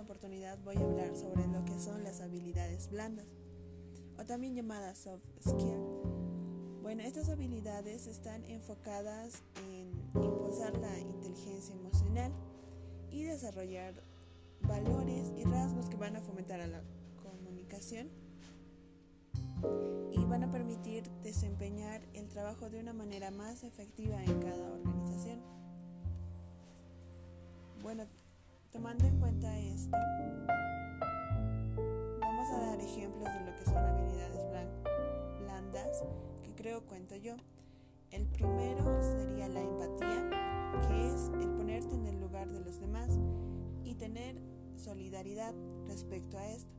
oportunidad voy a hablar sobre lo que son las habilidades blandas, o también llamadas soft skills. Bueno, estas habilidades están enfocadas en impulsar la inteligencia emocional y desarrollar valores y rasgos que van a fomentar a la comunicación y van a permitir desempeñar el trabajo de una manera más efectiva en cada organización. Bueno, tomando en esto, vamos a dar ejemplos de lo que son habilidades blandas que creo cuento yo. El primero sería la empatía, que es el ponerte en el lugar de los demás y tener solidaridad respecto a esto.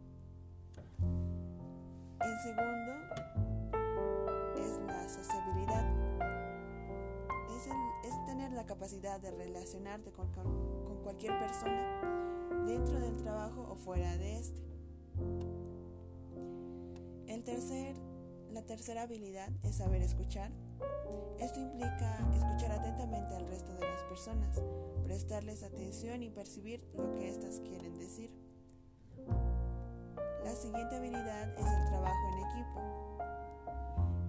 El segundo es la sociabilidad. Es, tener la capacidad de relacionarte con cualquier persona dentro del trabajo o fuera de este. El tercer, la tercera habilidad es saber escuchar. Esto implica escuchar atentamente al resto de las personas, prestarles atención y percibir lo que éstas quieren decir. La siguiente habilidad es el trabajo en equipo.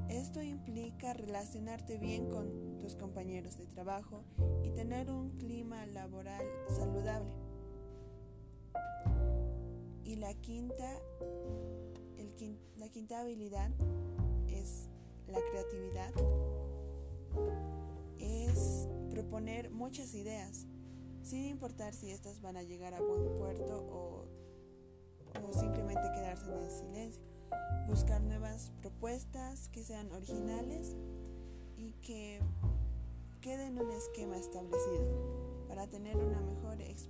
Esto implica relacionarte bien con tus compañeros de trabajo y tener un clima laboral saludable. La quinta, la quinta habilidad es la creatividad. Es proponer muchas ideas, sin importar si estas van a llegar a buen puerto o o simplemente quedarse en el silencio. Buscar nuevas propuestas que sean originales y que queden un esquema establecido para tener una mejor experiencia